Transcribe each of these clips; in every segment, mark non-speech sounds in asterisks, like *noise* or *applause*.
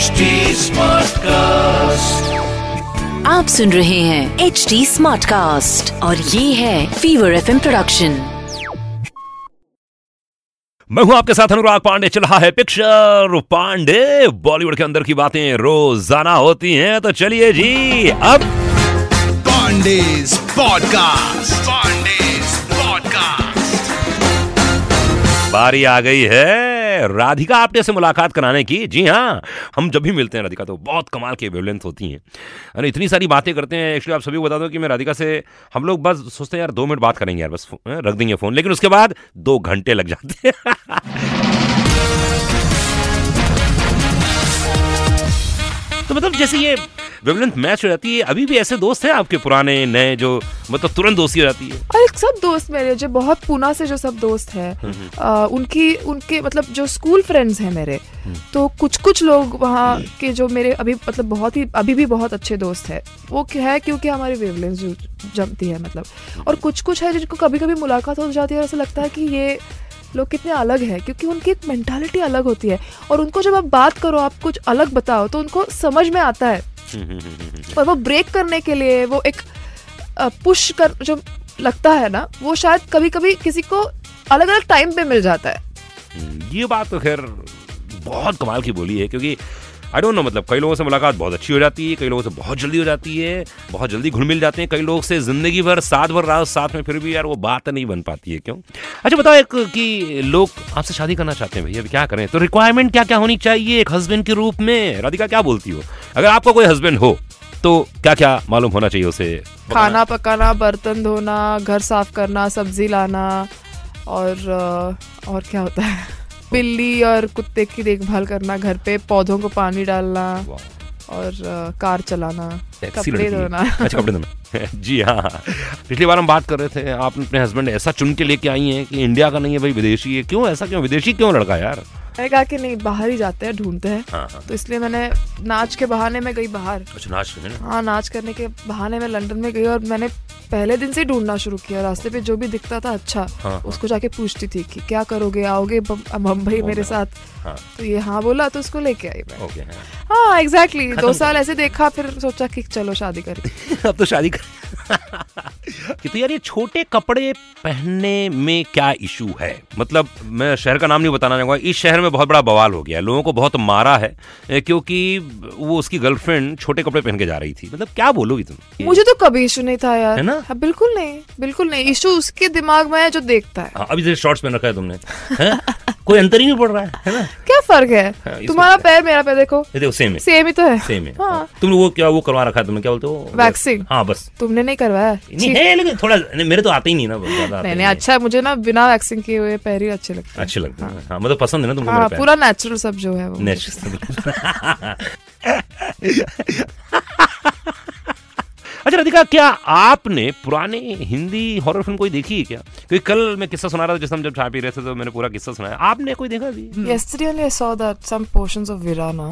HD Smartcast. आप सुन रहे हैं एच डी स्मार्ट कास्ट और ये है फीवर एफ़ प्रोडक्शन मैं हूँ आपके साथ अनुराग पांडे चल रहा है पिक्चर पांडे। बॉलीवुड के अंदर की बातें रोज़ाना होती हैं तो चलिए जी अब पांडे पॉडकास्ट। पांडे पॉडकास्ट। बारी आ गई है राधिका, आपने से मुलाकात कराने की? जी हाँ हम जब भी मिलते हैं राधिका तो बहुत कमाल की वेवलेंथ होती हैं। अरे, इतनी सारी बातें करते हैं एक्चुअली आप सभी को बता दो कि मैं राधिका से, हम लोग बस सोचते हैं यार, दो मिनट बात करेंगे यार, बस रख देंगे फ़ोन लेकिन उसके बाद दो घंटे लग जाते हैं। *laughs* तो मतलब जैसे ये वेवलेंथ मैच हो जाती है। अभी भी ऐसे दोस्त हैं आपके पुराने नए जो मतलब तुरंत दोस्ती हो जाती है? और एक सब दोस्त मेरे जो बहुत पूना से जो सब दोस्त है आ, उनकी उनके मतलब जो स्कूल फ्रेंड्स हैं मेरे तो कुछ कुछ लोग वहाँ के जो मेरे अभी मतलब बहुत ही अभी भी बहुत अच्छे दोस्त है वो है क्योंकि हमारी वेवलेंस जमती है मतलब। और कुछ कुछ है जिनको कभी कभी मुलाकात हो जाती है और ऐसा लगता है कि ये लोग कितने अलग है क्योंकि उनकी एक मेंटालिटी अलग होती है। और उनको जब आप बात करो आप कुछ अलग बताओ तो उनको समझ में आता है *laughs* और वो ब्रेक करने के लिए वो एक पुश कर जो लगता है ना वो शायद कभी कभी किसी को अलग अलग टाइम पे मिल जाता है। हम्म, ये बात तो खैर बहुत कमाल की बोली है क्योंकि आई डोंट नो मतलब कई लोगों से मुलाकात बहुत अच्छी हो जाती है कई लोगों से बहुत जल्दी हो जाती है बहुत जल्दी घुल मिल जाते हैं कई लोग से ज़िंदगी भर साथ भर रात साथ में फिर भी यार वो बात नहीं बन पाती है क्यों? अच्छा बताओ एक कि लोग आपसे शादी करना चाहते हैं भैया क्या करें? तो रिक्वायरमेंट क्या क्या होनी चाहिए एक हस्बैंड के रूप में? राधिका क्या बोलती हो? अगर आपका कोई हस्बैंड हो तो क्या क्या मालूम होना चाहिए उसे खाना पकाना बर्तन धोना घर साफ़ करना सब्ज़ी लाना और और क्या होता है? *laughs* बिल्ली और कुत्ते की देखभाल करना घर पे पौधों को पानी डालना और कार चलाना कपड़े धोना। *laughs* अच्छा कपड़े धोना। *laughs* जी हाँ। पिछली बार हम बात कर रहे थे आप अपने हस्बैंड ऐसा चुन के लेके आई हैं कि इंडिया का नहीं है भाई विदेशी है। क्यों? ऐसा क्यों? विदेशी क्यों लड़का यार? मैंने कहा कि नहीं बाहर ही जाते हैं ढूंढते हैं। हाँ हाँ। तो इसलिए मैंने नाच के बहाने में गई बाहर। अच्छा नाच है ना हाँ नाच करने के बहाने में लंदन में गई और मैंने पहले दिन से ढूंढना शुरू किया। रास्ते पे जो भी दिखता था अच्छा हाँ, हाँ। उसको जाके पूछती थी कि क्या करोगे आओगे मुंबई मेरे साथ? हाँ। तो ये हाँ बोला तो उसको लेके आई मैं। हाँ। हाँ एग्जैक्टली दो साल ऐसे देखा फिर सोचा कि चलो शादी करें। *laughs* अब तो शादी कर *laughs* कि तो यार ये छोटे कपड़े पहनने में क्या इशू है? मतलब मैं शहर का नाम नहीं बताना चाहूँगा इस शहर में बहुत बड़ा बवाल हो गया है। लोगों को बहुत मारा है क्योंकि वो उसकी गर्लफ्रेंड छोटे कपड़े पहन के जा रही थी। मतलब क्या बोलोगी तुम? मुझे तो कभी इशू नहीं था यार। है ना? हाँ, बिल्कुल नहीं बिल्कुल नहीं। इशू उसके दिमाग में है जो देखता है। हाँ, अभी शॉर्ट्स पहन रखा है तुमने? *laughs* कोई अंतर ही नहीं पड़ रहा है है ना? क्या फ़र्क है? हाँ, तुम्हारा पैर मेरा पैर देखो। देखो सेम है। सेम ही तो है। सेम है। हाँ। तुमने वो क्या वो करवा रखा है तुमने क्या बोलते हो? वैक्सिंग हाँ बस। तुमने नहीं करवाया? नहीं है लेकिन थोड़ा मेरे तो आते ही नहीं ना ज़्यादा नहीं नहीं अच्छा मुझे ना बिना वैक्सीन किए हुए पैर ही अच्छे लगते अच्छे लगते हैं हाँ। मतलब पसंद है ना तुमको हाँ पैर? पूरा नेचुरल सब जो है वो। नेचुरल *laughs* अच्छा राधिका क्या आपने पुराने हिंदी हॉरर फ़िल्म कोई देखी है क्या? क्योंकि कल मैं किस्सा सुना रहा था जैसे हम जब चाय पी रहे थे तो मैंने पूरा किस्सा सुनाया आपने कोई देखा अभी Yesterday only I saw that some portions of Virana.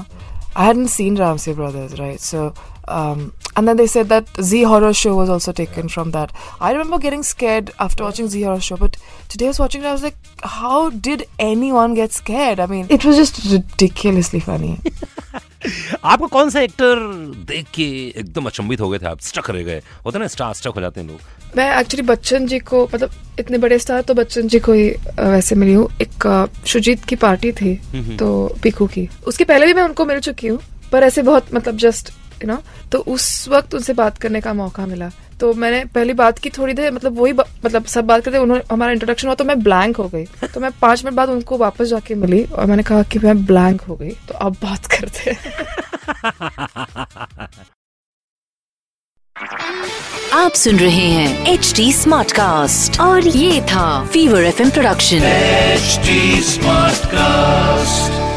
I hadn't seen Ramsey Brothers, right? So, um, and then they said that Z Horror Show was also taken from that. I remember getting scared after watching Z Horror Show, but today I was watching it, I was like, how did anyone get scared? I mean, it was just ridiculously funny. आपको कौन सा actor देख के एकदम अचंभित हो गए थे? आप स्टक रह गए। होते ना स्टार स्टक हो जाते हैं लोग। मैं एक्चुअली बच्चन जी को मतलब इतने बड़े स्टार तो बच्चन जी को ही वैसे मिली हूँ। एक शुजीत की पार्टी थी तो पीकू की। उसके पहले भी मैं उनको मिल चुकी हूँ पर ऐसे बहुत मतलब जस्ट यू नो तो उस वक्त उनसे बात करने का मौका मिला। तो मैंने पहली बात की थोड़ी देर मतलब वही मतलब सब बात करते उन्होंने हमारा इंट्रोडक्शन हुआ तो मैं ब्लैंक हो गई। *laughs* तो मैं पाँच मिनट बाद उनको वापस जाके मिली और मैंने कहा कि मैं ब्लैंक हो गई तो अब बात करते हैं। *laughs* आप सुन रहे हैं एच डी स्मार्ट कास्ट और ये था fever F production HD Smartcast.